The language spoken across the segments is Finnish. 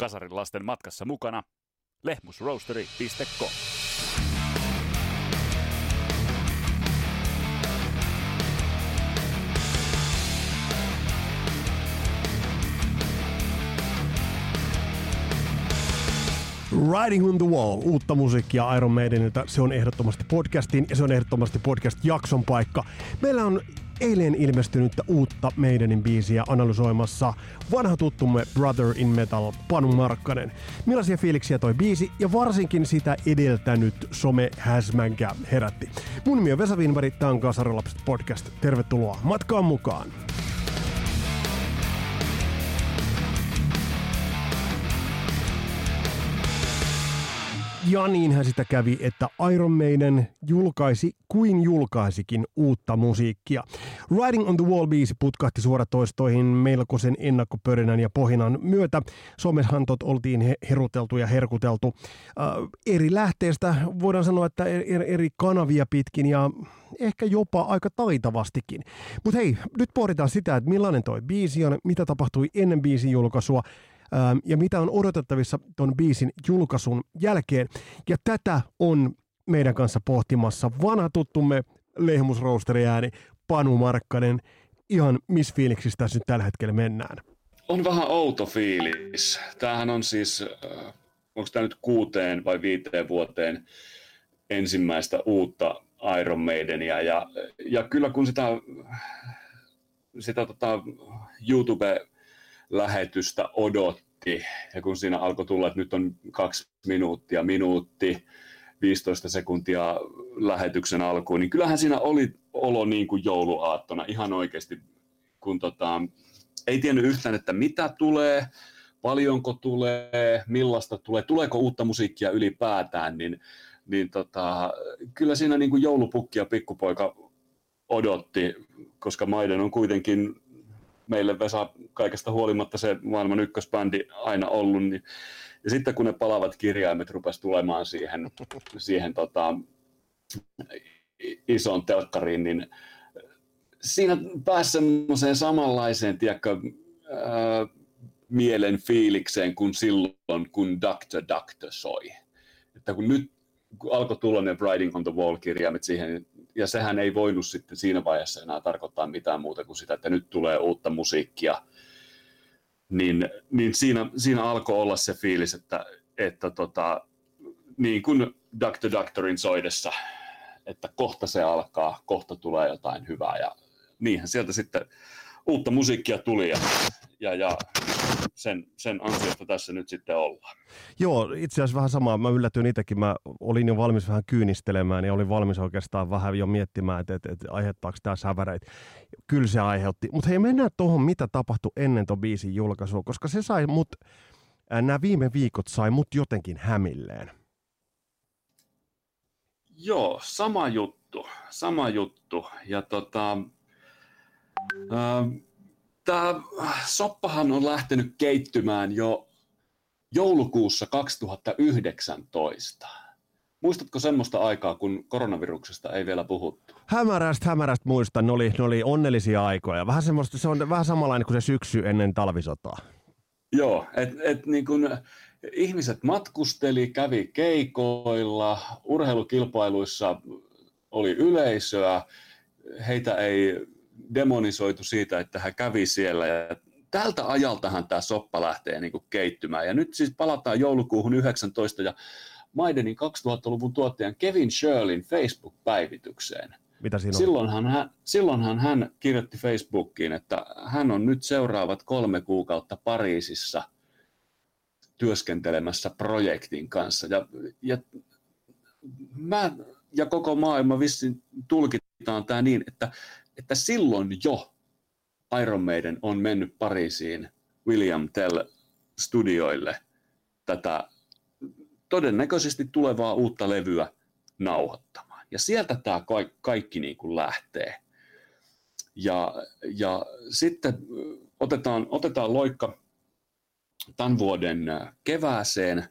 Kasarin lasten matkassa mukana lehmusroastery.com. Riding on the Wall, uutta musiikkia Iron Maidenilta. Se on ehdottomasti podcastin ja se on ehdottomasti podcast-jakson paikka. Meillä on eilen ilmestynyttä uutta Maidenin biisiä analysoimassa vanha tuttumme Brother in Metal Panu Markkanen. Millaisia fiiliksiä toi biisi ja varsinkin sitä edeltänyt some häsmänkä herätti. Mun nimi on Vesa Winberg, tää on Kasarilapset podcast. Tervetuloa matkaan mukaan! Ja niinhän sitä kävi, että Iron Maiden julkaisi kuin julkaisikin uutta musiikkia. Riding on the Wall biisi putkahti suoratoistoihin melkoisen ennakkopörinän ja pohinan myötä. Someshantot oltiin heruteltu ja herkuteltu äh, eri lähteistä, voidaan sanoa, että eri, eri kanavia pitkin ja ehkä jopa aika taitavastikin. Mutta hei, nyt pohditaan sitä, että millainen toi biisi on, mitä tapahtui ennen biisin julkaisua, ja mitä on odotettavissa ton biisin julkaisun jälkeen. Ja tätä on meidän kanssa pohtimassa vanha tuttumme lehmusroosteri ääni Panu Markkanen. Ihan miss fiiliksissä tässä nyt tällä hetkellä mennään? On vähän outo fiilis. Tämähän on siis, äh, onko tämä nyt kuuteen vai viiteen vuoteen ensimmäistä uutta Iron Maidenia. Ja, ja kyllä kun sitä, sitä tota YouTube lähetystä odotti. Ja kun siinä alkoi tulla, että nyt on kaksi minuuttia, minuutti, 15 sekuntia lähetyksen alkuun, niin kyllähän siinä oli olo niin kuin jouluaattona ihan oikeasti, kun tota, ei tiennyt yhtään, että mitä tulee, paljonko tulee, millaista tulee, tuleeko uutta musiikkia ylipäätään, niin, niin tota, kyllä siinä niin kuin joulupukki ja pikkupoika odotti, koska Maiden on kuitenkin meille Vesa kaikesta huolimatta se maailman ykkösbändi aina ollut. Niin, ja sitten kun ne palavat kirjaimet rupesi tulemaan siihen, siihen tota, isoon telkkariin, niin siinä pääsi semmoiseen samanlaiseen, tiedätkö, ää, mielen fiilikseen kuin silloin, kun Doctor Doctor soi. Että kun nyt kun alkoi tulla ne Writing on the Wall-kirjaimet siihen, ja sehän ei voinut sitten siinä vaiheessa enää tarkoittaa mitään muuta kuin sitä, että nyt tulee uutta musiikkia, niin, niin siinä, siinä alkoi olla se fiilis, että, että tota, niin kuin Dr. Doctorin soidessa, että kohta se alkaa, kohta tulee jotain hyvää, ja niinhän sieltä sitten uutta musiikkia tuli, ja, ja, ja sen, sen ansiosta tässä nyt sitten ollaan. Joo, itse asiassa vähän samaa. Mä yllätyin itsekin. Mä olin jo valmis vähän kyynistelemään ja olin valmis oikeastaan vähän jo miettimään, että, että, että aiheuttaako tämä säväreitä. Kyllä se aiheutti. Mutta hei, mennään tuohon, mitä tapahtui ennen ton biisin julkaisua, koska se sai mut, nämä viime viikot sai mut jotenkin hämilleen. Joo, sama juttu, sama juttu. Ja tota, tämä soppahan on lähtenyt keittymään jo joulukuussa 2019. Muistatko semmoista aikaa, kun koronaviruksesta ei vielä puhuttu? Hämärästä, hämärästä muistan. Ne oli, ne oli onnellisia aikoja. Vähän semmoista, se on vähän samanlainen kuin se syksy ennen talvisotaa. Joo, että et niin kun ihmiset matkusteli, kävi keikoilla, urheilukilpailuissa oli yleisöä, heitä ei demonisoitu siitä, että hän kävi siellä ja tältä ajaltahan tämä soppa lähtee niin kuin keittymään. Ja nyt siis palataan joulukuuhun 19 ja Maidenin 2000-luvun tuottajan Kevin Shirleyn Facebook-päivitykseen. Mitä siinä on? Silloinhan hän, silloinhan hän kirjoitti Facebookiin, että hän on nyt seuraavat kolme kuukautta Pariisissa työskentelemässä projektin kanssa. Ja, ja mä ja koko maailma vissiin tulkitaan tämä niin, että että silloin jo Iron Maiden on mennyt Pariisiin William Tell studioille tätä todennäköisesti tulevaa uutta levyä nauhoittamaan. Ja sieltä tämä kaikki niin kuin lähtee. Ja, ja sitten otetaan, otetaan loikka tämän vuoden kevääseen,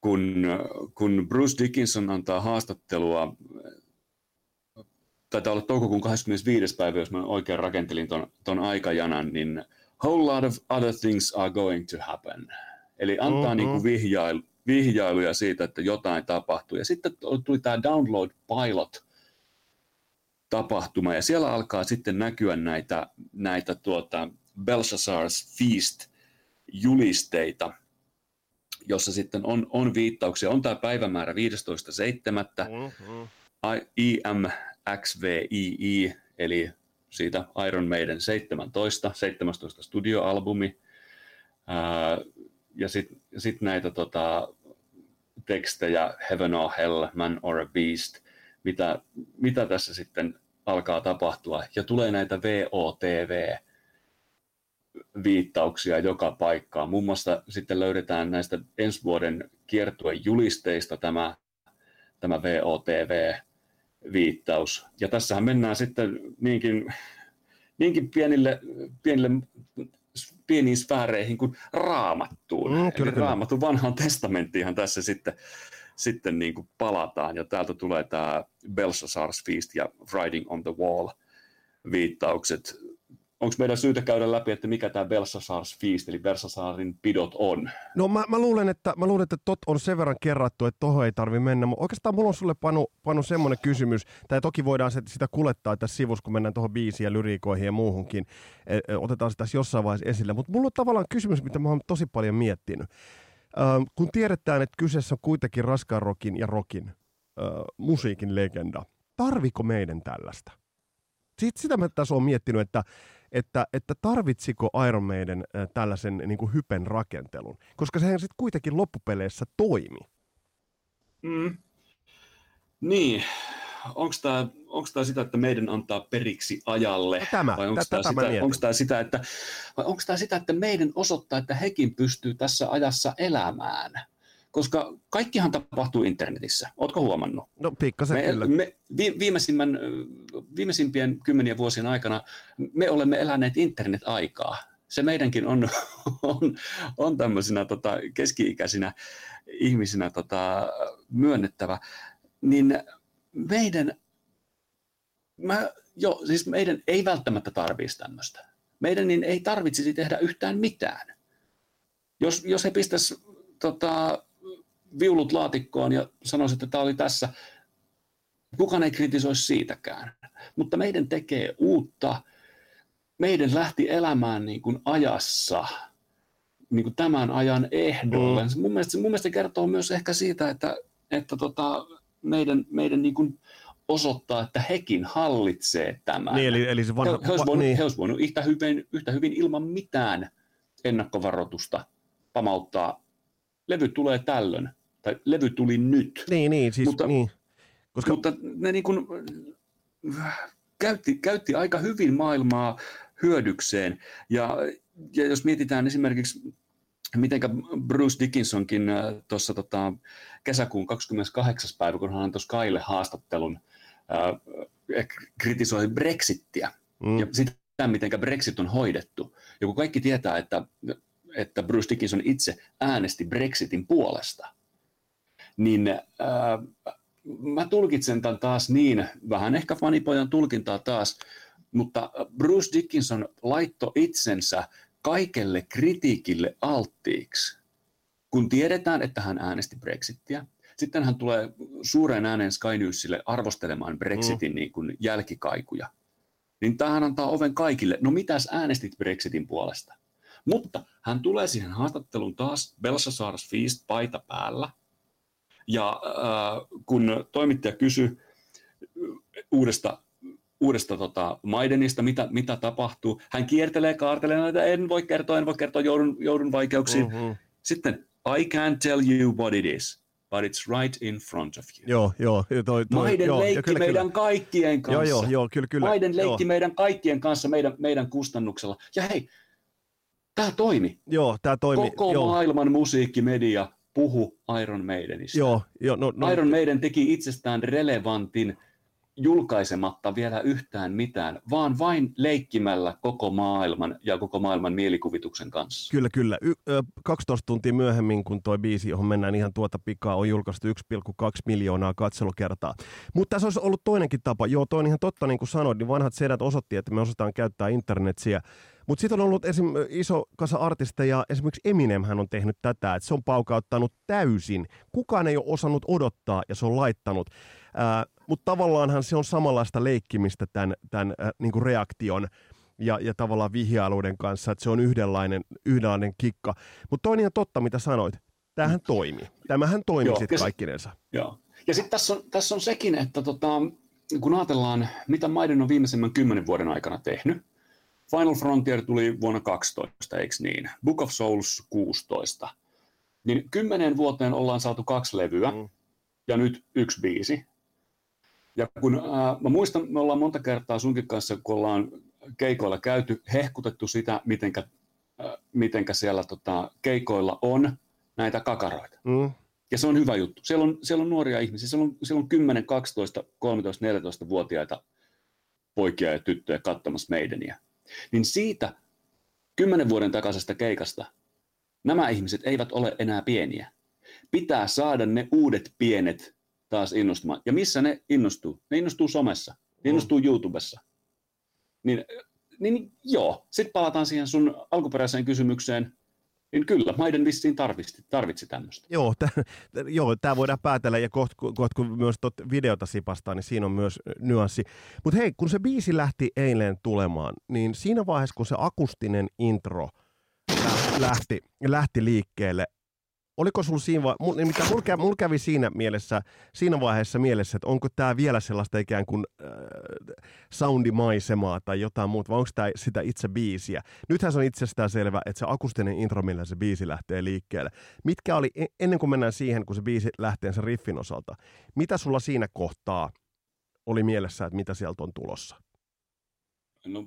kun, kun Bruce Dickinson antaa haastattelua taitaa olla toukokuun 25. päivä, jos mä oikein rakentelin ton, ton aikajanan, niin whole lot of other things are going to happen. Eli antaa mm-hmm. niin kuin vihjailu, vihjailuja siitä, että jotain tapahtuu. Ja sitten tuli tämä Download Pilot tapahtuma, ja siellä alkaa sitten näkyä näitä, näitä tuota Belshazzar's Feast julisteita, jossa sitten on, on viittauksia. On tämä päivämäärä 15.7. Mm-hmm. IMXVII, eli siitä Iron Maiden 17, 17 studioalbumi. Ää, ja sitten sit näitä tota, tekstejä Heaven or Hell, Man or a Beast, mitä, mitä tässä sitten alkaa tapahtua. Ja tulee näitä VOTV, viittauksia joka paikkaan. Muun muassa sitten löydetään näistä ensi vuoden kiertueen julisteista tämä, tämä VOTV-viittaus. Ja tässähän mennään sitten niinkin, niinkin pienille, pienille pieniin sfääreihin kuin raamattuun. Mm, kyllä, Eli raamatun vanhaan testamenttiinhan tässä sitten, sitten niin kuin palataan. Ja täältä tulee tämä Belshazzar's Feast ja Riding on the Wall viittaukset onko meidän syytä käydä läpi, että mikä tämä Belshazzar's Feast, eli Belshazarin pidot on? No mä, mä, luulen, että, mä luulen, että tot on sen verran kerrattu, että tohon ei tarvi mennä. Mutta oikeastaan mulla on sulle panu, panu semmoinen kysymys, tai toki voidaan sitä kulettaa tässä sivussa, kun mennään tuohon biisiin ja lyriikoihin ja muuhunkin. E, e, otetaan sitä jossain vaiheessa esille. Mutta mulla on tavallaan kysymys, mitä mä oon tosi paljon miettinyt. Ö, kun tiedetään, että kyseessä on kuitenkin raskaan rokin ja rokin musiikin legenda, tarviko meidän tällaista? Sitten sitä mä tässä oon miettinyt, että että, että tarvitsiko Iron Maiden tällaisen niin kuin hypen rakentelun, koska sehän sitten kuitenkin loppupeleissä toimi. Mm. Niin, onko tämä onko tämä sitä, että meidän antaa periksi ajalle? No tämä, vai onko tämä, sitä, sitä, että, vai onko tämä sitä, että meidän osoittaa, että hekin pystyy tässä ajassa elämään? Koska kaikkihan tapahtuu internetissä. Oletko huomannut? No pikkasen me, kyllä. Me, vi, viimeisimmän, viimeisimpien kymmenien vuosien aikana me olemme eläneet internet-aikaa. Se meidänkin on, on, on tämmöisinä tota, keski-ikäisinä ihmisinä tota, myönnettävä. Niin meidän, mä, jo, siis meidän ei välttämättä tarvitsisi tämmöistä. Meidän niin ei tarvitsisi tehdä yhtään mitään. Jos, jos he pistäisi tota, viulut laatikkoon ja sanoisi, että tämä oli tässä. Kukaan ei kritisoisi siitäkään. Mutta meidän tekee uutta. Meidän lähti elämään niin kuin ajassa, niin kuin tämän ajan ehdolle. Mm. Mun, mielestä, mun mielestä kertoo myös ehkä siitä, että, että tota, meidän, meidän niin kuin osoittaa, että hekin hallitsee tämän. Niin, eli, eli se vanha, he, he olisi voinut, niin. he olisi voinut yhtä, hyvin, yhtä hyvin ilman mitään ennakkovaroitusta pamauttaa. Levy tulee tällöin tai levy tuli nyt. Niin, niin, siis, mutta, niin. Koska... mutta ne niin kuin, käytti, käytti aika hyvin maailmaa hyödykseen. Ja, ja jos mietitään esimerkiksi, miten Bruce Dickinsonkin äh, tuossa tota, kesäkuun 28. päivä, kun hän antoi Skylle haastattelun, äh, kritisoi Brexittiä mm. ja sitä, miten Brexit on hoidettu. Ja kun kaikki tietää, että, että Bruce Dickinson itse äänesti Brexitin puolesta – niin äh, mä tulkitsen tämän taas niin, vähän ehkä fanipojan tulkintaa taas, mutta Bruce Dickinson laitto itsensä kaikelle kritiikille alttiiksi. Kun tiedetään, että hän äänesti Brexittiä, sitten hän tulee suuren äänen Sky Newsille arvostelemaan Brexitin mm. niin kuin jälkikaikuja. Niin tähän antaa oven kaikille. No mitäs äänestit Brexitin puolesta? Mutta hän tulee siihen haastatteluun taas Belshazzar's Feast paita päällä – ja äh, kun toimittaja kysyi uudesta, uudesta tota, Maidenista, mitä, mitä tapahtuu, hän kiertelee, kaartelee, että en voi kertoa, en voi kertoa, joudun, joudun vaikeuksiin. Mm-hmm. Sitten, I can't tell you what it is, but it's right in front of you. Joo, joo. Toi, toi, Maiden joo, leikki kyllä, meidän kyllä. kaikkien kanssa. Joo, joo, joo kyllä, kyllä. Maiden leikki joo. meidän kaikkien kanssa, meidän, meidän kustannuksella. Ja hei, tämä toimi. Joo, tämä toimi. Koko joo. maailman musiikkimedia puhu Iron Maidenista. Joo, jo, no, no. Iron Maiden teki itsestään relevantin julkaisematta vielä yhtään mitään, vaan vain leikkimällä koko maailman ja koko maailman mielikuvituksen kanssa. Kyllä, kyllä. Y- 12 tuntia myöhemmin, kun tuo biisi, johon mennään ihan tuota pikaa, on julkaistu 1,2 miljoonaa katselukertaa. Mutta tässä olisi ollut toinenkin tapa. Joo, toi on ihan totta, niin kuin sanoit, niin vanhat sedät osoitti, että me osataan käyttää internetsiä Mutta sitten on ollut esim. iso kasa artisteja, esimerkiksi Eminem hän on tehnyt tätä, että se on paukauttanut täysin. Kukaan ei ole osannut odottaa ja se on laittanut. Mutta tavallaanhan se on samanlaista leikkimistä tämän, tämän äh, niinku reaktion ja, ja tavallaan vihjailuiden kanssa, että se on yhdenlainen, yhdenlainen kikka. Mutta toinen on totta, mitä sanoit. Tämähän toimii. Tämähän toimii sitten kaikkinensa. Joo. Ja sitten tässä on, tässä on sekin, että tota, kun ajatellaan, mitä maiden on viimeisemmän kymmenen vuoden aikana tehnyt, Final Frontier tuli vuonna 12, eikö niin? Book of Souls 16. Niin kymmeneen vuoteen ollaan saatu kaksi levyä mm. ja nyt yksi biisi. Ja kun äh, mä muistan, me ollaan monta kertaa sunkin kanssa, kun ollaan keikoilla käyty, hehkutettu sitä, mitenkä, äh, mitenkä siellä tota, keikoilla on näitä kakaroita. Mm. Ja se on hyvä juttu. Siellä on, siellä on nuoria ihmisiä, siellä on, siellä on 10, 12, 13, 14-vuotiaita poikia ja tyttöjä katsomassa meidäniä. Niin siitä kymmenen vuoden takaisesta keikasta nämä ihmiset eivät ole enää pieniä. Pitää saada ne uudet pienet taas innostumaan. Ja missä ne innostuu? Ne innostuu somessa, ne innostuu mm. YouTubessa. Niin, niin joo, sitten palataan siihen sun alkuperäiseen kysymykseen – niin kyllä, maiden vissiin tarvitsi, tarvitsi tämmöistä. Joo, t- joo, tämä voidaan päätellä, ja kohta koht, kun myös tot videota sipastaa, niin siinä on myös nyanssi. Mutta hei, kun se biisi lähti eilen tulemaan, niin siinä vaiheessa, kun se akustinen intro lähti, lähti liikkeelle, oliko sulla siinä vai, mul, mitä mul, kävi, mul kävi siinä mielessä, siinä vaiheessa mielessä, että onko tämä vielä sellaista ikään kuin äh, soundimaisemaa tai jotain muuta, vai onko tämä sitä itse biisiä? Nythän se on itsestään selvä, että se akustinen intro, millä se biisi lähtee liikkeelle. Mitkä oli, e, ennen kuin mennään siihen, kun se biisi lähtee sen riffin osalta, mitä sulla siinä kohtaa oli mielessä, että mitä sieltä on tulossa? No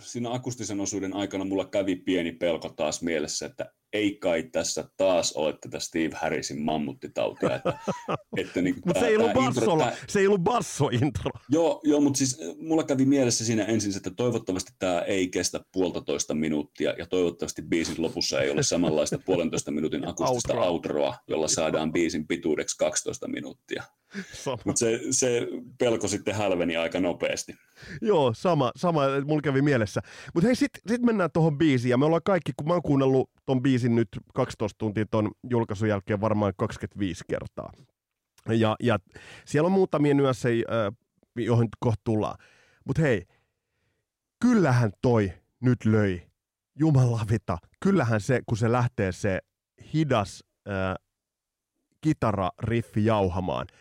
siinä akustisen osuuden aikana mulla kävi pieni pelko taas mielessä, että ei kai tässä taas ole tätä Steve Harrisin mammuttitautia. Että, että niin mutta se, ei ollut bassolla, tämä... se ei ollut basso-intro. Joo, joo, mutta siis äh, mulla kävi mielessä siinä ensin, että toivottavasti tämä ei kestä puolitoista minuuttia ja toivottavasti biisin lopussa ei ole samanlaista puolentoista minuutin akustista Outro. outroa, jolla saadaan biisin pituudeksi 12 minuuttia. Mutta se, se pelko sitten hälveni aika nopeasti. Joo, sama, sama mulla kävi mielessä. Mutta hei, sitten sit mennään tuohon biisiin, ja me ollaan kaikki, kun mä oon kuunnellut ton biisin nyt 12 tuntia ton julkaisun jälkeen varmaan 25 kertaa. Ja, ja siellä on muutamia nyansseja, äh, joihin kohta tullaan. Mutta hei, kyllähän toi nyt löi. Jumalavita, kyllähän se, kun se lähtee se hidas äh, kitara-riffi jauhamaan –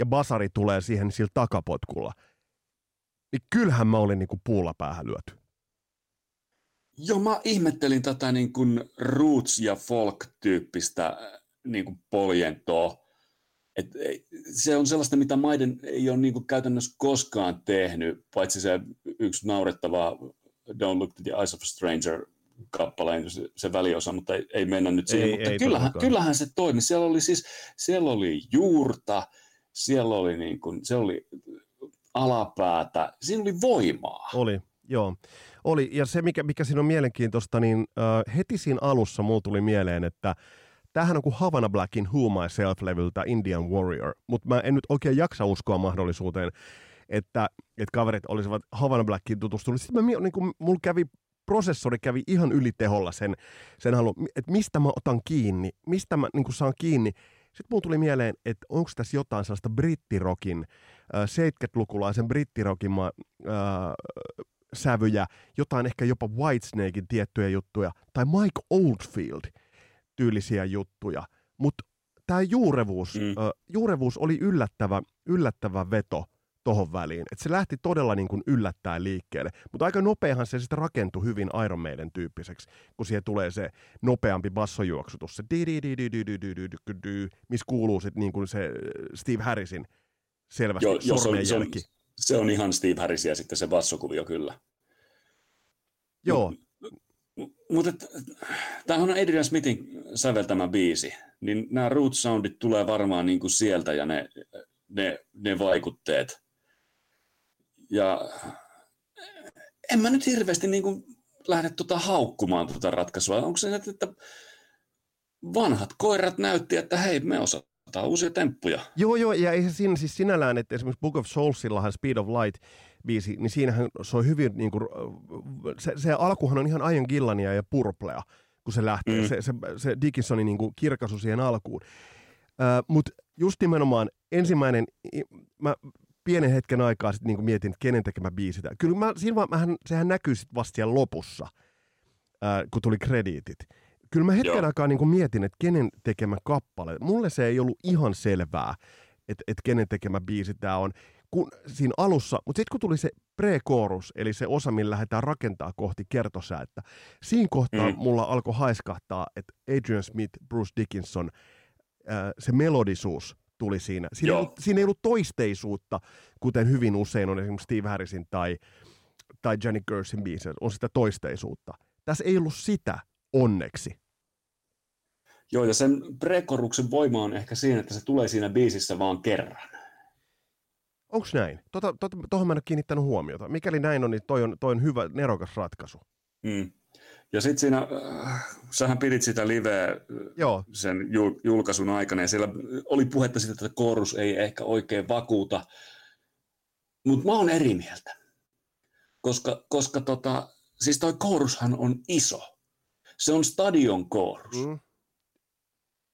ja basari tulee siihen sillä takapotkulla, niin kyllähän mä olin niin kuin puulla päähän lyöty. Joo, mä ihmettelin tätä niin kuin roots- ja folk-tyyppistä niin kuin poljentoa. Et se on sellaista, mitä maiden ei ole niin kuin käytännössä koskaan tehnyt, paitsi se yksi naurettava Don't Look to the Eyes of a Stranger kappaleen se, se väliosa, mutta ei, ei mennä nyt siihen. Ei, mutta ei kyllähän, kyllähän se toimi. Siellä oli siis siellä oli juurta, siellä oli, niin kuin, se oli alapäätä, siinä oli voimaa. Oli, joo. Oli, ja se mikä, mikä siinä on mielenkiintoista, niin uh, heti siinä alussa mulla tuli mieleen, että tämähän on kuin Havana Blackin Who Myself-levyltä Indian Warrior, mutta mä en nyt oikein jaksa uskoa mahdollisuuteen, että, että kaverit olisivat Havana Blackiin tutustuneet. Sitten mä, niin kuin, mulla kävi prosessori kävi ihan yliteholla sen, sen halu, että mistä mä otan kiinni, mistä mä niin saan kiinni sitten mulla tuli mieleen, että onko tässä jotain sellaista brittirokin, äh, 70-lukulaisen brittirokin äh, sävyjä, jotain ehkä jopa Whitesnakein tiettyjä juttuja, tai Mike Oldfield tyylisiä juttuja. Mutta tämä juurevuus, mm. äh, juurevuus oli yllättävä, yllättävä veto tohon väliin. Et se lähti todella niin kuin yllättäen liikkeelle. Mutta aika nopeahan se sitten rakentui hyvin Iron Maiden tyyppiseksi, kun siihen tulee se nopeampi bassojuoksutus, se missä kuuluu sitten niin kuin se Steve Harrisin selvästi Joo, jo, se, on, se, on, se on ihan Steve Harrisia sitten se bassokuvio kyllä. Joo. Mutta tämähän on Adrian Smithin säveltämä biisi, niin nämä root soundit tulee varmaan niin kuin sieltä ja ne, ne, ne vaikutteet. Ja en mä nyt hirveästi niin kuin lähde tuota haukkumaan tuota ratkaisua. Onko se, että vanhat koirat näytti, että hei, me osataan on uusia temppuja. Joo, joo, ja ei se siinä siis sinällään, että esimerkiksi Book of Soulsillahan Speed of Light biisi, niin siinähän soi hyvin, niin kuin, se, se alkuhan on ihan Ian Gillania ja Purplea, kun se lähtee, mm. se, se, se Dickinsonin niin kuin kirkaisu siihen alkuun. Mutta just nimenomaan ensimmäinen, mä pienen hetken aikaa sitten niin mietin, että kenen tekemä biisi tämä. Kyllä mä, siinä vaan, mähän, sehän näkyy sitten vasta siellä lopussa, uh, kun tuli krediitit. Kyllä mä hetken Joo. aikaa niin mietin, että kenen tekemä kappale. Mulle se ei ollut ihan selvää, että, että kenen tekemä biisi tämä on kun, siinä alussa, mutta sitten kun tuli se pre eli se osa, millä lähdetään rakentaa kohti kertosäättä, siinä kohtaa mm. mulla alkoi haiskahtaa, että Adrian Smith, Bruce Dickinson, ää, se melodisuus tuli siinä. Siinä ei, ollut, siinä ei ollut toisteisuutta, kuten hyvin usein on esimerkiksi Steve Harrisin tai, tai Johnny Gersin biisissä, on sitä toisteisuutta. Tässä ei ollut sitä, onneksi. Joo, ja sen prekoruksen voima on ehkä siinä, että se tulee siinä biisissä vaan kerran. Onko näin? Tuohon tota, tota, mä en ole kiinnittänyt huomiota. Mikäli näin on, niin toi on, toi on hyvä, nerokas ratkaisu. Mm. Ja sitten siinä, äh, sähän pidit sitä liveä äh, Joo. sen jul- julkaisun aikana, ja siellä oli puhetta siitä, että korus ei ehkä oikein vakuuta. Mutta mä oon eri mieltä. Koska, koska tota, siis toi korushan on iso. Se on stadion korus. Mm.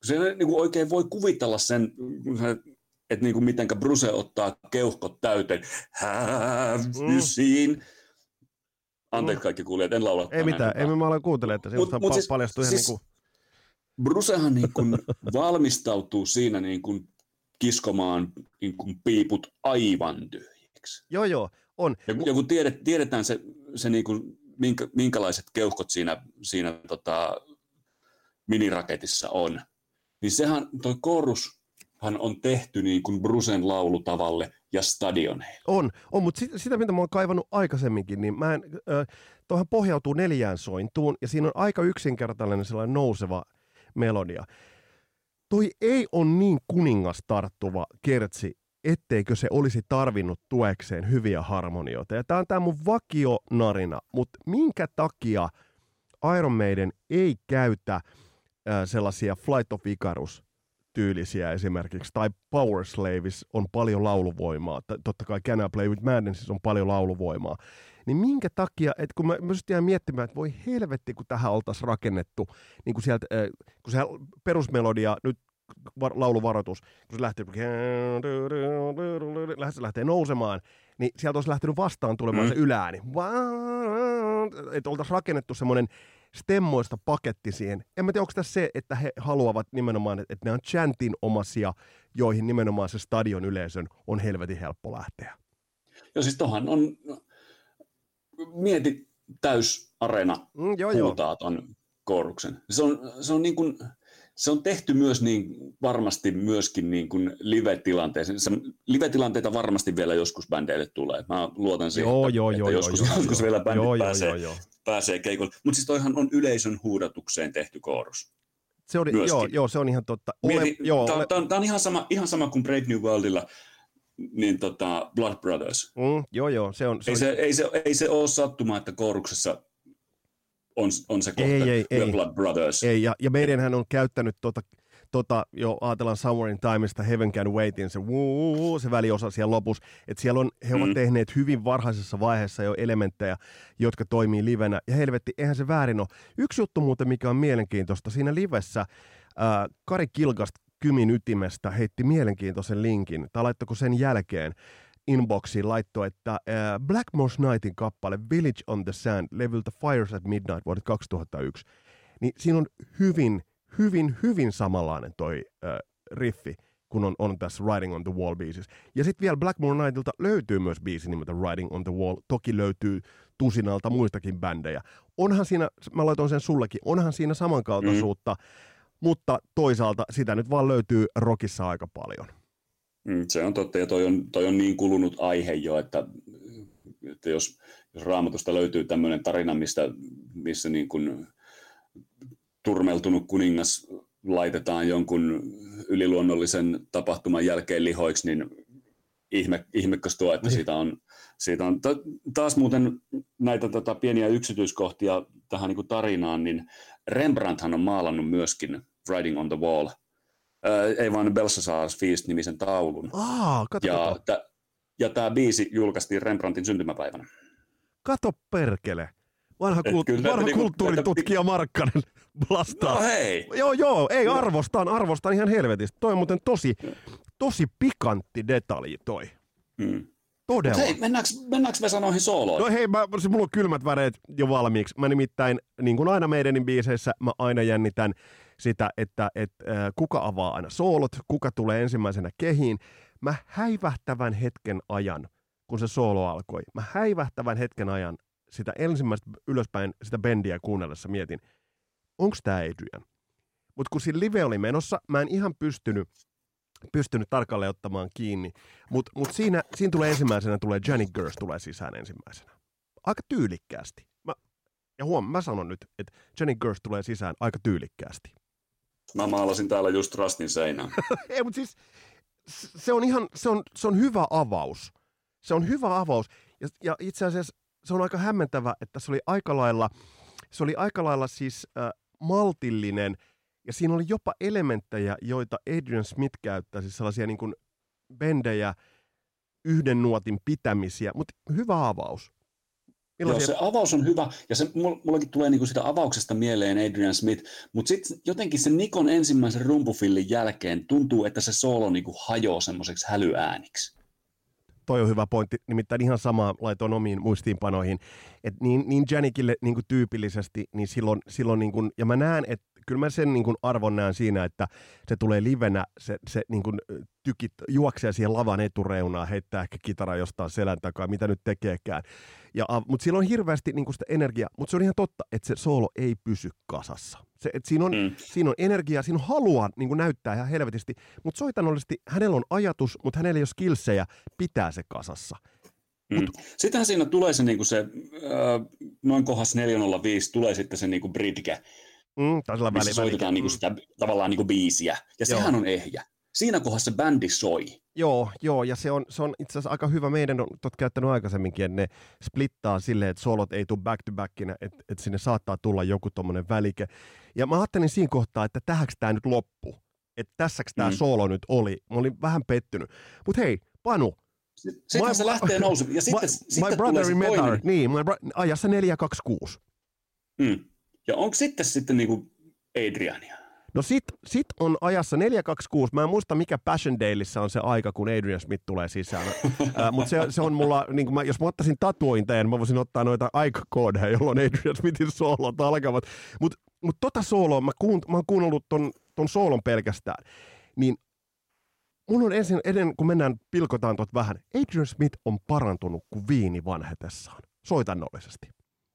Se niin kuin oikein voi kuvitella sen, että niin kuin mitenkä Bruse ottaa keuhkot täyteen. Have you seen? Anteeksi kaikki kuulijat, en laula. Ei mitään, ei mä aloin kuuntele, että se mut, siis, paljastui siis, ihan niin kuin... Brucehan niin kuin valmistautuu siinä niin kuin kiskomaan niin kuin piiput aivan tyhjiksi. Joo, joo, on. Ja, ja kun tiedet, tiedetään se, se niin kuin, minkä, minkälaiset keuhkot siinä, siinä tota, miniraketissa on, niin sehän toi korus hän on tehty niin kuin Brusen laulutavalle ja stadioneille. On, on mutta sitä, sitä, mitä mä oon kaivannut aikaisemminkin, niin mä en, äh, pohjautuu neljään sointuun, ja siinä on aika yksinkertainen sellainen nouseva melodia. Toi ei ole niin kuningas tarttuva kertsi, etteikö se olisi tarvinnut tuekseen hyviä harmonioita. Ja tämä on tämä mun vakionarina, mutta minkä takia Iron Maiden ei käytä äh, sellaisia Flight of Icarus tyylisiä esimerkiksi, tai Power Slaves on paljon lauluvoimaa, totta kai Can I Play With Madness on paljon lauluvoimaa, niin minkä takia, että kun mä myös jään miettimään, että voi helvetti, kun tähän oltaisiin rakennettu, niin kuin sieltä, kun se perusmelodia, nyt lauluvaroitus, kun se lähtee, se lähtee nousemaan, niin sieltä olisi lähtenyt vastaan tulemaan mm. se ylääni. Että oltaisiin rakennettu semmoinen stemmoista paketti siihen. En mä tiedä, onko tässä se, että he haluavat nimenomaan, että ne on chantin omasia, joihin nimenomaan se stadion yleisön on helvetin helppo lähteä. Joo, siis tohan on, mieti täys areena mm, joo, huutaa joo. ton koruksen. Se on, se on niin kuin, se on tehty myös niin varmasti myöskin niin kuin live-tilanteeseen. Se, live-tilanteita varmasti vielä joskus bändeille tulee. Mä luotan siihen, joo, että, joo, että joo, joskus, joo, joskus joo, vielä bändit joo, pääsee, joo, joo. Pääsee keikolle. Mutta siis toihan on yleisön huudatukseen tehty koorus. Se on, joo, joo, se on ihan totta. Ole, Mieti, joo, tämä, ole... tämä, on, tämä on ihan sama, ihan sama kuin Brave New Worldilla, niin tota, Blood Brothers. Mm, joo, joo, se on... Se ei, on... Se, ei, se, ei se ole sattuma, että kooruksessa on, on se kohta, ei, ei, ei. Blood Brothers. Ei, ja, ja meidänhän on käyttänyt tota, tota, jo ajatellaan Somewhere in Timeista Heaven Can Waitin, se, wuu, se väliosa siellä lopussa, että siellä on, he ovat mm. tehneet hyvin varhaisessa vaiheessa jo elementtejä, jotka toimii livenä, ja helvetti, eihän se väärin ole. Yksi juttu muuten, mikä on mielenkiintoista, siinä livessä ää, Kari Kilgast Kymin ytimestä heitti mielenkiintoisen linkin, tai laittako sen jälkeen, inboxiin laittoi, että äh, Blackmore's Nightin kappale Village on the Sand levyltä Fires at Midnight vuodet 2001, niin siinä on hyvin, hyvin, hyvin samanlainen toi äh, riffi, kun on, on tässä Riding on the Wall biisissä. Ja sitten vielä Blackmore Nightilta löytyy myös biisi nimeltä Riding on the Wall. Toki löytyy tusinalta muistakin bändejä. Onhan siinä, mä laitoin sen sullekin, onhan siinä samankaltaisuutta, mm. mutta toisaalta sitä nyt vaan löytyy rockissa aika paljon. Mm, se on totta, ja toi on, toi on niin kulunut aihe jo, että, että jos, jos raamatusta löytyy tämmöinen tarina, mistä, missä niin kuin turmeltunut kuningas laitetaan jonkun yliluonnollisen tapahtuman jälkeen lihoiksi, niin ihme, ihmekäs tuo, että siitä on, siitä on taas muuten näitä tota, pieniä yksityiskohtia tähän niin kuin tarinaan, niin Rembrandthan on maalannut myöskin Writing on the Wall – Äh, ei vaan Belshazzar's Feast-nimisen taulun. Aa, kato, Ja, tä, ja tämä biisi julkaistiin Rembrandtin syntymäpäivänä. kato perkele. Vanha, kult- kyllä näitä vanha niinku- kulttuuritutkija Markkanen blastaa. No hei! Joo, joo, ei arvostan, arvostan ihan helvetistä. Toi on muuten tosi, tosi pikantti detalji toi. Hmm. Todella. Hei, mennäänkö, mennäänkö Vesa noihin sooloon? No hei, mä, se, mulla on kylmät väreet jo valmiiksi. Mä nimittäin, niin kuin aina meidänin biiseissä, mä aina jännitän sitä, että et, äh, kuka avaa aina soolot, kuka tulee ensimmäisenä kehiin. Mä häivähtävän hetken ajan, kun se soolo alkoi, mä häivähtävän hetken ajan sitä ensimmäistä ylöspäin sitä bendiä kuunnellessa mietin, onko tämä Adrian? Mutta kun siinä live oli menossa, mä en ihan pystynyt, pystynyt tarkalleen ottamaan kiinni. Mutta mut siinä, siinä tulee ensimmäisenä, tulee Janet Gers tulee sisään ensimmäisenä. Aika tyylikkäästi. Mä, ja huom, mä sanon nyt, että Janet Gers tulee sisään aika tyylikkäästi. Mä maalasin täällä just Rastin seinään. Ei, mutta siis se on ihan, se on, se on hyvä avaus. Se on hyvä avaus. Ja, ja itse asiassa se on aika hämmentävä, että se oli aika lailla, se oli aika lailla siis äh, maltillinen, ja siinä oli jopa elementtejä, joita Adrian Smith käyttää, siis sellaisia niin kuin bendejä, yhden nuotin pitämisiä, mutta hyvä avaus. Joo, Millaisia, se avaus on hyvä, ja se, mul- mullakin tulee niinku sitä avauksesta mieleen Adrian Smith, mutta sitten jotenkin sen Nikon ensimmäisen rumpufillin jälkeen tuntuu, että se soolo niinku hajoaa semmoiseksi hälyääniksi. Toi on hyvä pointti, nimittäin ihan sama laitoin omiin muistiinpanoihin, että niin, niin Janikille niin kuin tyypillisesti, niin silloin, silloin niin kuin, ja mä näen, että kyllä mä sen niin kuin arvon näen siinä, että se tulee livenä, se, se niin kuin tykit, juoksee siihen lavan etureunaan, heittää ehkä kitara jostain selän takaa, mitä nyt tekeekään. Ja, mutta sillä on hirveästi niin kuin sitä energiaa, mutta se on ihan totta, että se soolo ei pysy kasassa. Se, että siinä, on, Mm. siinä on energiaa, siinä on halua niin kuin näyttää ihan helvetisti, mutta soitanollisesti hänellä on ajatus, mutta hänellä ei ole skillsejä pitää se kasassa. Mm. Sittenhän siinä tulee se, niinku se äh, noin kohdassa 405 tulee sitten se niinku bridge, Mm, missä väli, soitetaan väli, niinku sitä tavallaan niinku biisiä, ja Joo. sehän on ehjä. Siinä kohdassa se bändi soi. Joo, joo, ja se on, se on itse asiassa aika hyvä. Meidän on tot käyttänyt aikaisemminkin, että ne splittaa silleen, että solot ei tule back to backinä, että, että sinne saattaa tulla joku tommonen välike. Ja mä ajattelin siinä kohtaa, että tähäks tämä nyt loppu? Että tässäks tämä Mm. solo nyt oli? Mä olin vähän pettynyt. Mutta hei, Panu, Sitten My- se lähtee nousemaan. Ja sitten, my, sitten my tulee brother in metal, niin, my bro- ajassa 426. Mm. Ja onko sitten sitten niinku Adriania? No sit, sit on ajassa 426. Mä en muista mikä Passion Daylissä on se aika, kun Adrian Smith tulee sisään. äh, Mutta se, se, on mulla, niin mä, jos mä ottaisin tatuointeja, niin mä voisin ottaa noita aikakoodeja, jolloin Adrian Smithin soolot alkavat. Mutta mut tota sooloa, mä, kuun, mä oon kuunnellut ton, ton soolon pelkästään, niin mun on ensin, ennen kun mennään, pilkotaan tot vähän, Adrian Smith on parantunut kuin viini vanhetessaan, soitannollisesti.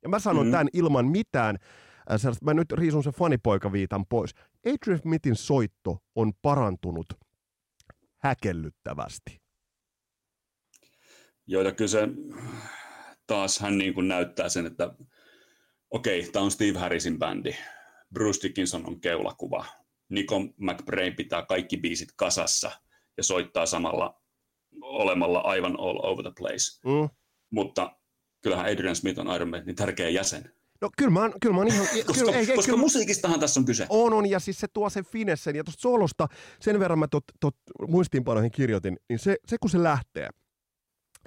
Ja mä sanon Mhm. mm. tämän ilman mitään, sellaista, mä nyt riisun sen fanipoikaviitan pois. Adrian Smithin soitto on parantunut häkellyttävästi. Joo, ja kyllä se taas hän niin kuin näyttää sen, että okei, tämä on Steve Harrisin bändi. Bruce Dickinson on keulakuva. Nico McBrain pitää kaikki biisit kasassa ja soittaa samalla olemalla aivan all over the place. Mm. Mutta kyllähän Adrian Smith on Iron Maidenin tärkeä jäsen. No kyllä mä, oon- kyllä mä oon ihan... Koska, kyllä, ei, ei, koska kyllä, musiikistahan tässä on kyse. on, on, ja siis se tuo sen finessen. Ja tuosta solosta, sen verran mä tot, tot muistiinpanoihin kirjoitin, niin se, se kun se lähtee,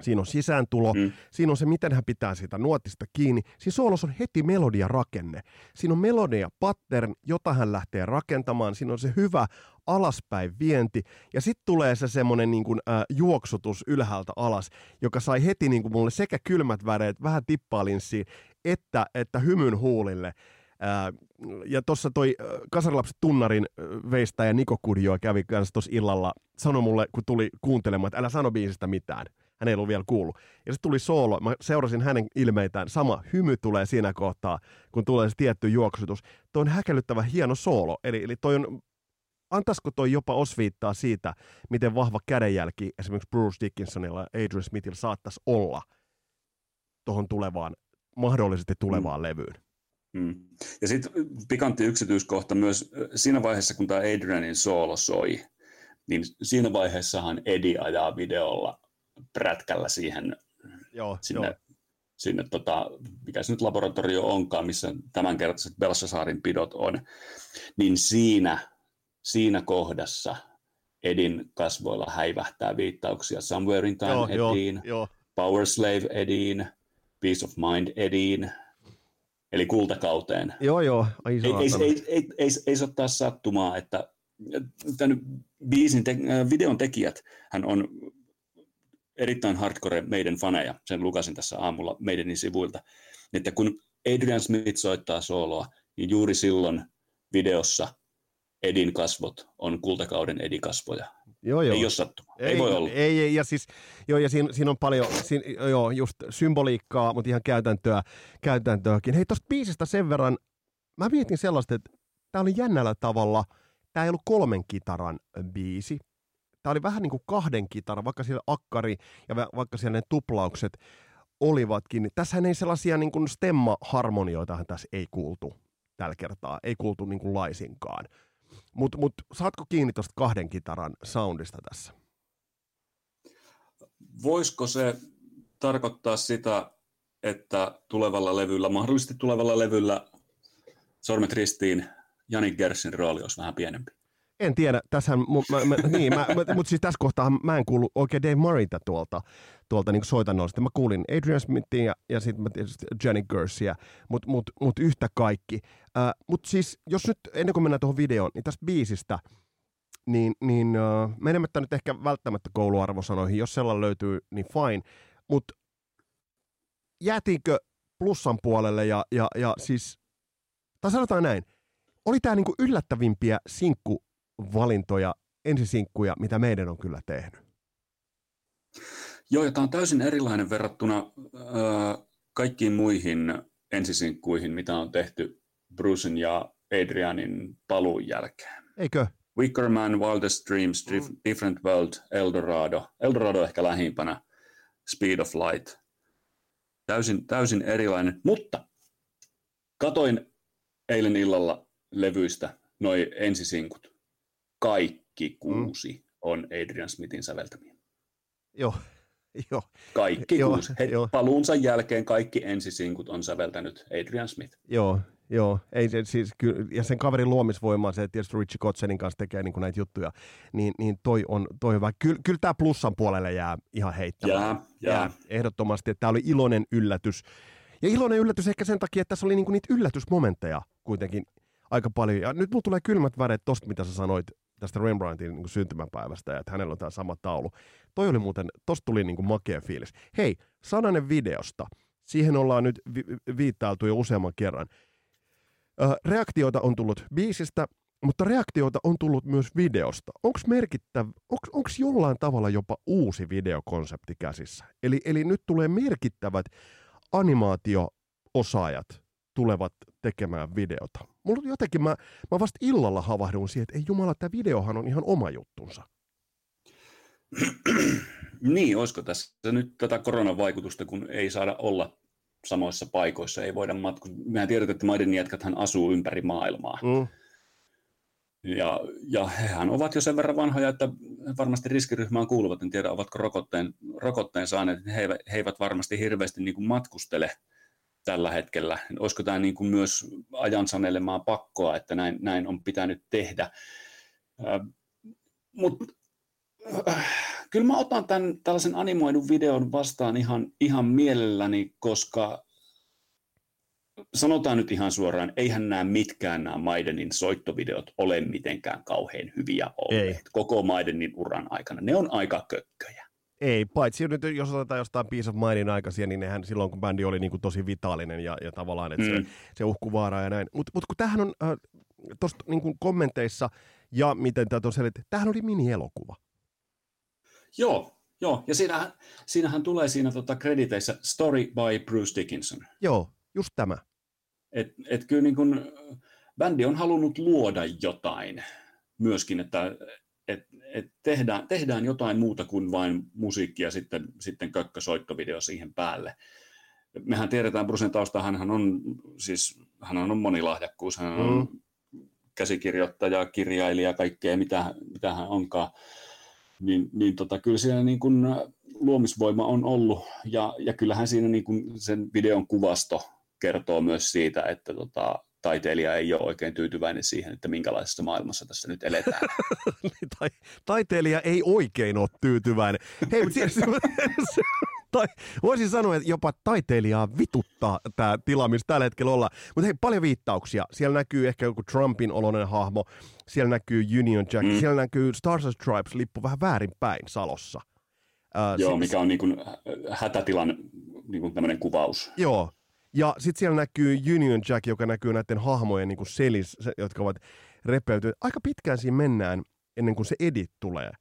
siinä on sisääntulo, Mm. siinä on se, miten hän pitää sitä nuotista kiinni. Siinä soolossa on heti melodia rakenne. Siinä on melodia pattern, jota hän lähtee rakentamaan. Siinä on se hyvä alaspäin vienti. Ja sitten tulee se semmoinen niin kuin, äh, juoksutus ylhäältä alas, joka sai heti niin kuin mulle sekä kylmät väreet, vähän tippaalinssiin, että, että hymyn huulille. Ää, ja tuossa toi Kasarilapset tunnarin veistäjä Niko Kudjo kävi kanssa tuossa illalla, sanoi mulle, kun tuli kuuntelemaan, että älä sano biisistä mitään. Hän ei ollut vielä kuullut. Ja sitten tuli soolo, mä seurasin hänen ilmeitään, sama hymy tulee siinä kohtaa, kun tulee se tietty juoksutus. Toi on häkellyttävä hieno soolo, eli, eli toi on, antaisiko toi jopa osviittaa siitä, miten vahva kädenjälki esimerkiksi Bruce Dickinsonilla ja Adrian Smithillä saattaisi olla tuohon tulevaan, mahdollisesti tulevaan mm. levyyn. Mm. Ja sitten pikantti yksityiskohta myös siinä vaiheessa, kun tämä Adrianin soolo soi, niin siinä vaiheessahan Eddie ajaa videolla prätkällä siihen Joo, sinne, joo. sinne tota, mikä se nyt laboratorio onkaan, missä tämänkertaiset Belsasaarin pidot on, niin siinä siinä kohdassa Edin kasvoilla häivähtää viittauksia Somewhere in Time Joo, Ediin, joo. Power Slave Ediin, Peace of Mind Ediin, eli kultakauteen. Joo, joo. Ai Ei, ei, saatana. ei, ei, ei, ei se ole taas sattumaa, että tämän biisin te, äh, videon tekijät hän on erittäin hardcore meidän faneja, sen lukasin tässä aamulla meidänin sivuilta, että kun Adrian Smith soittaa sooloa, niin juuri silloin videossa Edin kasvot on kultakauden Edikasvoja. Joo, joo. Ei ole sattumaa, ei, ei voi olla. Ei, ei, ja siis, joo, ja siinä, siinä on paljon, siinä, joo, just symboliikkaa, mutta ihan käytäntöä, käytäntöäkin. Hei, tosta biisistä sen verran, mä mietin sellaista, että tää oli jännällä tavalla, tää ei ollut kolmen kitaran biisi. Tää oli vähän niin kuin kahden kitaran, vaikka siellä akkari ja va- vaikka siellä ne tuplaukset olivatkin. Tässähän ei sellaisia niin kuin stemma-harmonioitahan tässä ei kuultu tällä kertaa, ei kuultu niin kuin laisinkaan. Mutta mut, saatko kiinni tuosta kahden kitaran soundista tässä? Voisiko se tarkoittaa sitä, että tulevalla levyllä, mahdollisesti tulevalla levyllä Sormet ristiin Janik Gersin rooli olisi vähän pienempi? En tiedä, tässähän, mu- mä, mä, niin, mä, mä, mutta siis tässä kohtaa mä en kuulu oikein Dave Murrayta tuolta, tuolta niin soitannollista. Mä kuulin Adrian Smithia ja, ja sitten mä tietysti Jenny Gersia, mutta mut, mut yhtä kaikki. Äh, mutta siis, jos nyt ennen kuin mennään tuohon videoon, niin tästä biisistä, niin, niin äh, menemättä nyt ehkä välttämättä kouluarvosanoihin, jos sellainen löytyy, niin fine. Mutta jäätiinkö plussan puolelle ja, ja, ja siis, tai sanotaan näin, oli tämä niinku yllättävimpiä sinkkuvalintoja, ensisinkkuja, mitä meidän on kyllä tehnyt. Joo, ja tämä on täysin erilainen verrattuna äh, kaikkiin muihin ensisinkkuihin, mitä on tehty Brucen ja Adrianin paluun jälkeen. Eikö? Wickerman, Wildest Dreams, Dif- Different World, Eldorado. Eldorado ehkä lähimpänä, Speed of Light. Täysin, täysin erilainen, mutta katoin eilen illalla levyistä noi ensisinkut. Kaikki kuusi on Adrian Smithin säveltämiä. Joo, joo. Kaikki Joo, kuusi. He, joo. paluunsa jälkeen kaikki ensisinkut on säveltänyt Adrian Smith. Joo, joo. Ei se, siis, ky- ja sen kaverin luomisvoima, se että tietysti Richie Kotsenin kanssa tekee niin näitä juttuja, niin, niin toi on, toi on hyvä. Kyllä, kyllä tämä plussan puolelle jää ihan heittämään. Jää, jää. Ehdottomasti, että tämä oli iloinen yllätys. Ja iloinen yllätys ehkä sen takia, että tässä oli niinku niitä yllätysmomentteja kuitenkin aika paljon. Ja nyt mulla tulee kylmät väreet tosta, mitä sä sanoit tästä Rembrandtin niin syntymäpäivästä ja että hänellä on tämä sama taulu. Toi oli muuten, tosta tuli niin kuin makea fiilis. Hei, sananen videosta. Siihen ollaan nyt vi- viittailtu jo useamman kerran. Ö, reaktioita on tullut biisistä, mutta reaktioita on tullut myös videosta. Onko merkittävä, onko jollain tavalla jopa uusi videokonsepti käsissä? Eli, eli nyt tulee merkittävät animaatio-osaajat tulevat tekemään videota. Mulla jotenkin mä, mä vasta illalla havahdun siihen, että ei jumala, tämä videohan on ihan oma juttunsa. Niin, olisiko tässä nyt tätä koronan vaikutusta, kun ei saada olla samoissa paikoissa, ei voida matkustaa. Mehän tiedetään, että maiden jätkäthän asuu ympäri maailmaa. Mm. Ja, ja hehän ovat jo sen verran vanhoja, että varmasti riskiryhmään kuuluvat. En tiedä, ovatko rokotteen, rokotteen saaneet. He, he eivät varmasti hirveästi niin kuin matkustele tällä hetkellä. Olisiko tämä niin kuin myös ajan sanelemaa pakkoa, että näin, näin on pitänyt tehdä. Mutta kyllä mä otan tämän tällaisen animoidun videon vastaan ihan, ihan mielelläni, koska sanotaan nyt ihan suoraan, eihän nämä mitkään nämä Maidenin soittovideot ole mitenkään kauhean hyviä olleet Ei. koko Maidenin uran aikana. Ne on aika kökköjä. Ei, paitsi nyt jos otetaan jostain Piece of Mindin aikaisia, niin nehän silloin, kun bändi oli niin kuin tosi vitaalinen ja, ja tavallaan, että mm. Se, se uhku vaaraa ja näin. Mutta mut kun tämähän on äh, tuosta niin kommenteissa ja miten tätä on selitetty, tämähän oli mini-elokuva. Joo, joo. ja siinähän, siinähän tulee siinä tota krediteissä Story by Bruce Dickinson. Joo, just tämä. Et, et kyllä niin kun, bändi on halunnut luoda jotain myöskin, että et, et tehdään, tehdään jotain muuta kuin vain musiikkia sitten, sitten kökkösoittovideo siihen päälle. Mehän tiedetään Brucen tausta, hän on, siis, hän on monilahjakkuus, hän on Mm. käsikirjoittaja, kirjailija, kaikkea mitä, mitä hän onkaan. Niin, niin tota, kyllä siellä niin kun luomisvoima on ollut ja, ja kyllähän siinä niin kun sen videon kuvasto kertoo myös siitä, että tota, taiteilija ei ole oikein tyytyväinen siihen, että minkälaisessa maailmassa tässä nyt eletään. tai, taiteilija ei oikein ole tyytyväinen. Hei, mutta tai voisin sanoa, että jopa taiteilijaa vituttaa tämä tila, missä tällä hetkellä ollaan. Mutta hei, paljon viittauksia. Siellä näkyy ehkä joku Trumpin oloinen hahmo, siellä näkyy Union Jack, mm. siellä näkyy Stars and Stripes-lippu vähän väärinpäin Salossa. Uh, Joo, sit... mikä on niin kuin hätätilan niin kuin kuvaus. Joo, ja sitten siellä näkyy Union Jack, joka näkyy näiden hahmojen niin selis, jotka ovat repeytyneet. Aika pitkään siinä mennään ennen kuin se edit tulee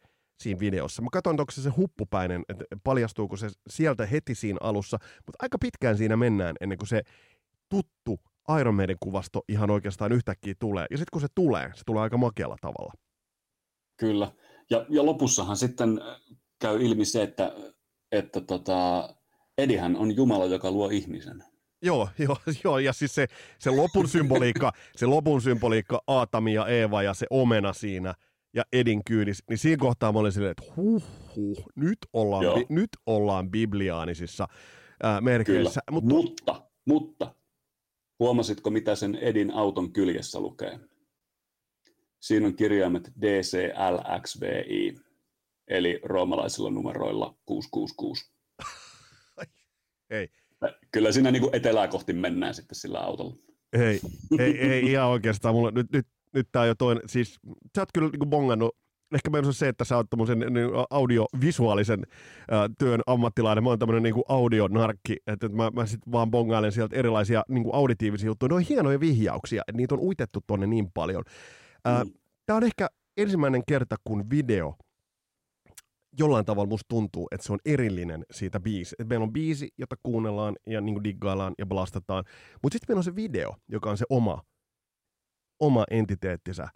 siinä videossa. Mä katson, onko se se huppupäinen, että paljastuuko se sieltä heti siinä alussa, mutta aika pitkään siinä mennään ennen kuin se tuttu Iron Maiden kuvasto ihan oikeastaan yhtäkkiä tulee. Ja sitten kun se tulee, se tulee aika makealla tavalla. Kyllä. Ja, ja lopussahan sitten käy ilmi se, että, että tota, Edihän on Jumala, joka luo ihmisen. Joo, joo, joo, ja siis se, se lopun symboliikka, se lopun symboliikka, Aatami ja Eeva ja se omena siinä ja Edin kyydissä, niin siinä kohtaa mä olin silleen, että huh, huh nyt, ollaan, bi, nyt ollaan bibliaanisissa ää, merkeissä. Kyllä, mutta, mutta, mutta, huomasitko mitä sen Edin auton kyljessä lukee? Siinä on kirjaimet DCLXVI, eli roomalaisilla numeroilla 666. Ei. Kyllä siinä niin kuin etelää kohti mennään sitten sillä autolla. Ei, ei, ei ihan oikeastaan. Mulla, nyt, nyt, nyt tää jo toinen, siis sä oot kyllä niin bongannut ehkä meillä on se, että sä oot tämmöisen niin audiovisuaalisen äh, työn ammattilainen. Mä oon tämmöinen niin audionarkki, että mä, mä sitten vaan bongailen sieltä erilaisia niin kuin auditiivisia juttuja. Ne on hienoja vihjauksia, niitä on uitettu tonne niin paljon. Äh, mm. Tämä on ehkä ensimmäinen kerta, kun video jollain tavalla musta tuntuu, että se on erillinen siitä biisi. Et meillä on biisi, jota kuunnellaan ja niin diggaillaan ja blastataan, mutta sitten meillä on se video, joka on se oma, oma entiteettisä.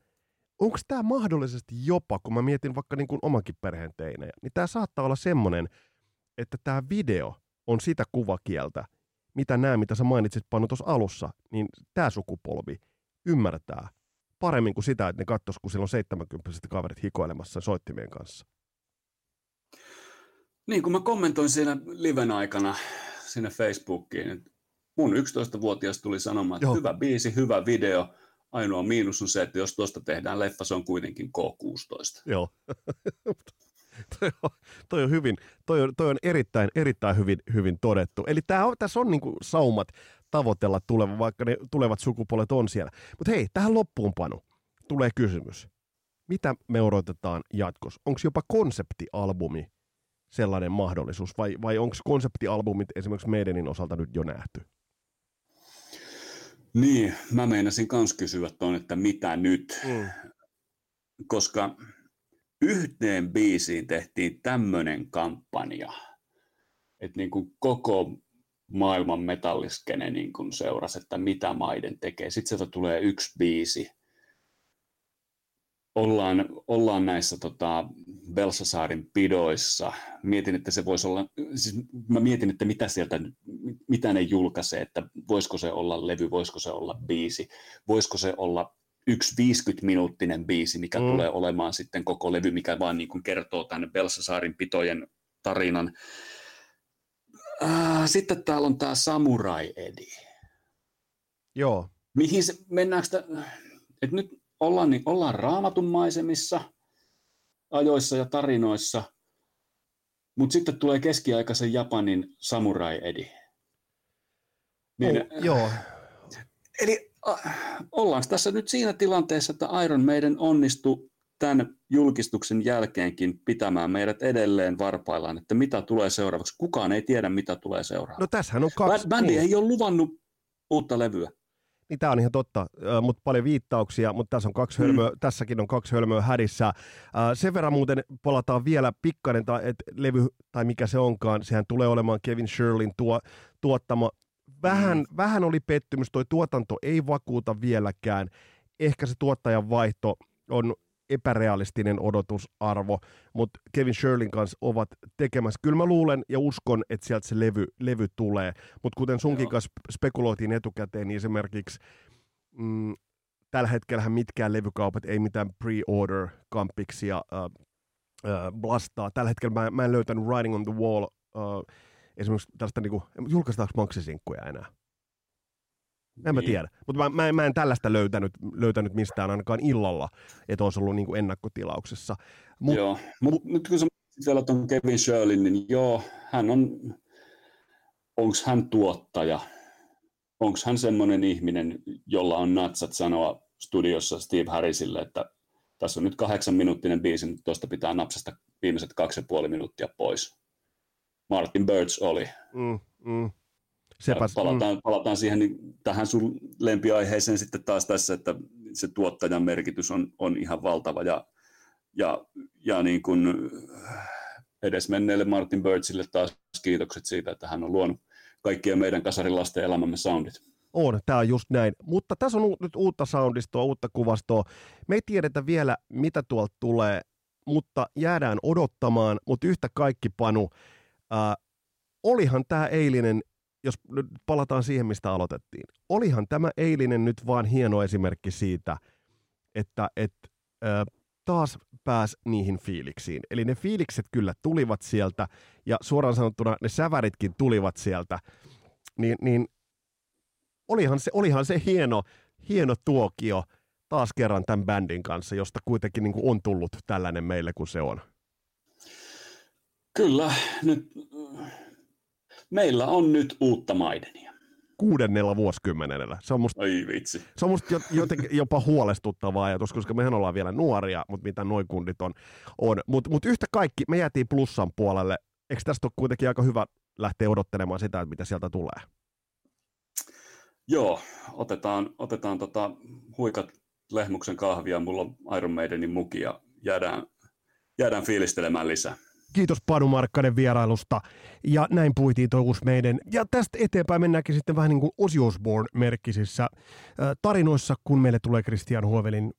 Onko tämä mahdollisesti jopa, kun mä mietin vaikka niin kuin omankin perheen teinejä, niin tämä saattaa olla semmoinen, että tämä video on sitä kuvakieltä, mitä nämä, mitä sä mainitsit Panu tuossa alussa, niin tämä sukupolvi ymmärtää paremmin kuin sitä, että ne katsoisi, kun siellä on 70 kaverit hikoilemassa soittimien kanssa. Niin, kun mä kommentoin siinä liven aikana sinne Facebookiin, että mun 11-vuotias tuli sanomaan, että Joo. hyvä biisi, hyvä video, ainoa miinus on se, että jos tuosta tehdään leffa, se on kuitenkin K16. Joo. toi, on, toi, on hyvin, toi on, toi on erittäin, erittäin hyvin, hyvin todettu. Eli tää on, tässä on niinku saumat tavoitella tuleva, vaikka ne tulevat sukupuolet on siellä. Mutta hei, tähän loppuunpano tulee kysymys. Mitä me odotetaan jatkossa? Onko jopa konseptialbumi sellainen mahdollisuus, vai, vai onko konseptialbumit esimerkiksi meidänin osalta nyt jo nähty? Niin, mä meinasin kans kysyä tuon, että mitä nyt, mm. koska yhteen biisiin tehtiin tämmöinen kampanja, että niin kuin koko maailman metalliskene niin kuin seurasi, että mitä maiden tekee. Sitten sieltä tulee yksi biisi, ollaan, ollaan näissä tota, Belsasaarin pidoissa. Mietin, että se voisi olla, siis mä mietin, että mitä sieltä, mitä ne julkaisee, että voisiko se olla levy, voisiko se olla biisi, voisiko se olla yksi 50-minuuttinen biisi, mikä mm. tulee olemaan sitten koko levy, mikä vaan niin kuin kertoo tänne Belsasaarin pitojen tarinan. Äh, sitten täällä on tämä Samurai Edi. Joo. Mihin se, mennäänkö, että nyt ollaan, niin ollaan raamatun maisemissa, ajoissa ja tarinoissa, mutta sitten tulee keskiaikaisen Japanin samurai edi. Niin, oh, joo. Eli ollaan tässä nyt siinä tilanteessa, että Iron Maiden onnistui tämän julkistuksen jälkeenkin pitämään meidät edelleen varpaillaan, että mitä tulee seuraavaksi. Kukaan ei tiedä, mitä tulee seuraavaksi. No tässähän on kaksi... Bändi niin. ei ole luvannut uutta levyä. Niin tämä on ihan totta, mutta paljon viittauksia, mutta tässä on kaksi hölmöä, mm. tässäkin on kaksi hölmöä hädissä. Sen verran muuten palataan vielä pikkainen, että levy, tai mikä se onkaan, sehän tulee olemaan Kevin Shirleyn tuo, tuottama. Vähän, mm. vähän oli pettymys, toi tuotanto ei vakuuta vieläkään. Ehkä se tuottajan vaihto on epärealistinen odotusarvo, mutta Kevin Shirleyn kanssa ovat tekemässä. Kyllä mä luulen ja uskon, että sieltä se levy, levy tulee, mutta kuten sunkin Joo. kanssa spekuloitiin etukäteen, niin esimerkiksi mm, tällä hetkellä mitkään levykaupat ei mitään pre-order-kampiksia äh, äh, blastaa. Tällä hetkellä mä, mä en löytänyt Writing on the Wall äh, esimerkiksi tällaista, niin kuin, julkaistaanko maksisinkkuja enää? En mä niin. tiedä. Mutta mä, mä, mä, en tällaista löytänyt, löytänyt mistään ainakaan illalla, että olisi ollut niin kuin ennakkotilauksessa. Mut, joo, mutta nyt kun sä vielä tuon Kevin Shirlin, niin joo, hän on, onko hän tuottaja? Onko hän semmoinen ihminen, jolla on natsat sanoa studiossa Steve Harrisille, että tässä on nyt kahdeksan minuuttinen biisi, mutta tuosta pitää napsasta viimeiset kaksi ja puoli minuuttia pois. Martin Birch oli. Mm, mm. Sepäs, palataan, mm. palataan siihen niin tähän sun lempiaiheeseen sitten taas tässä, että se tuottajan merkitys on, on ihan valtava ja, ja, ja niin kuin edesmenneelle Martin Birchille taas kiitokset siitä, että hän on luonut kaikkien meidän kasarilasten elämämme soundit. On, tämä on just näin. Mutta tässä on nyt uutta soundistoa, uutta kuvastoa. Me ei tiedetä vielä, mitä tuolta tulee, mutta jäädään odottamaan. Mutta yhtä kaikki, Panu, äh, olihan tämä eilinen, jos nyt palataan siihen, mistä aloitettiin, olihan tämä eilinen nyt vaan hieno esimerkki siitä, että et, äh, taas pääs niihin fiiliksiin. Eli ne fiilikset kyllä tulivat sieltä, ja suoraan sanottuna ne säväritkin tulivat sieltä. Niin, niin olihan se, olihan se hieno, hieno tuokio taas kerran tämän bändin kanssa, josta kuitenkin niin on tullut tällainen meille kuin se on. Kyllä, nyt meillä on nyt uutta Maidenia. Kuudennella vuosikymmenellä. Se on musta, Ai vitsi. Se on musta jotenkin jopa huolestuttava ajatus, koska mehän ollaan vielä nuoria, mutta mitä noin kundit on. on. Mutta mut yhtä kaikki, me jäätiin plussan puolelle. Eikö tästä ole kuitenkin aika hyvä lähteä odottelemaan sitä, että mitä sieltä tulee? Joo, otetaan, otetaan tota huikat lehmuksen kahvia, mulla on Iron Maidenin muki ja jäädään, jäädään fiilistelemään lisää. Kiitos Panu Markkanen vierailusta. Ja näin puitiin uusi meidän. Ja tästä eteenpäin mennäänkin sitten vähän niin kuin Ozzy Osbourne-merkkisissä tarinoissa, kun meille tulee Christian Huovelin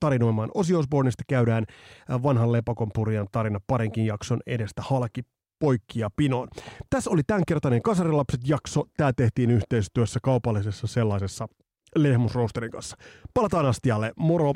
tarinoimaan Ozzy Osbourneista, käydään vanhan lepakon purjan tarina parinkin jakson edestä halki poikki ja pinoon. Tässä oli tämänkertainen Kasarilapset-jakso. Tämä tehtiin yhteistyössä kaupallisessa sellaisessa Lehmusroosterin kanssa. Palataan astialle. Moro!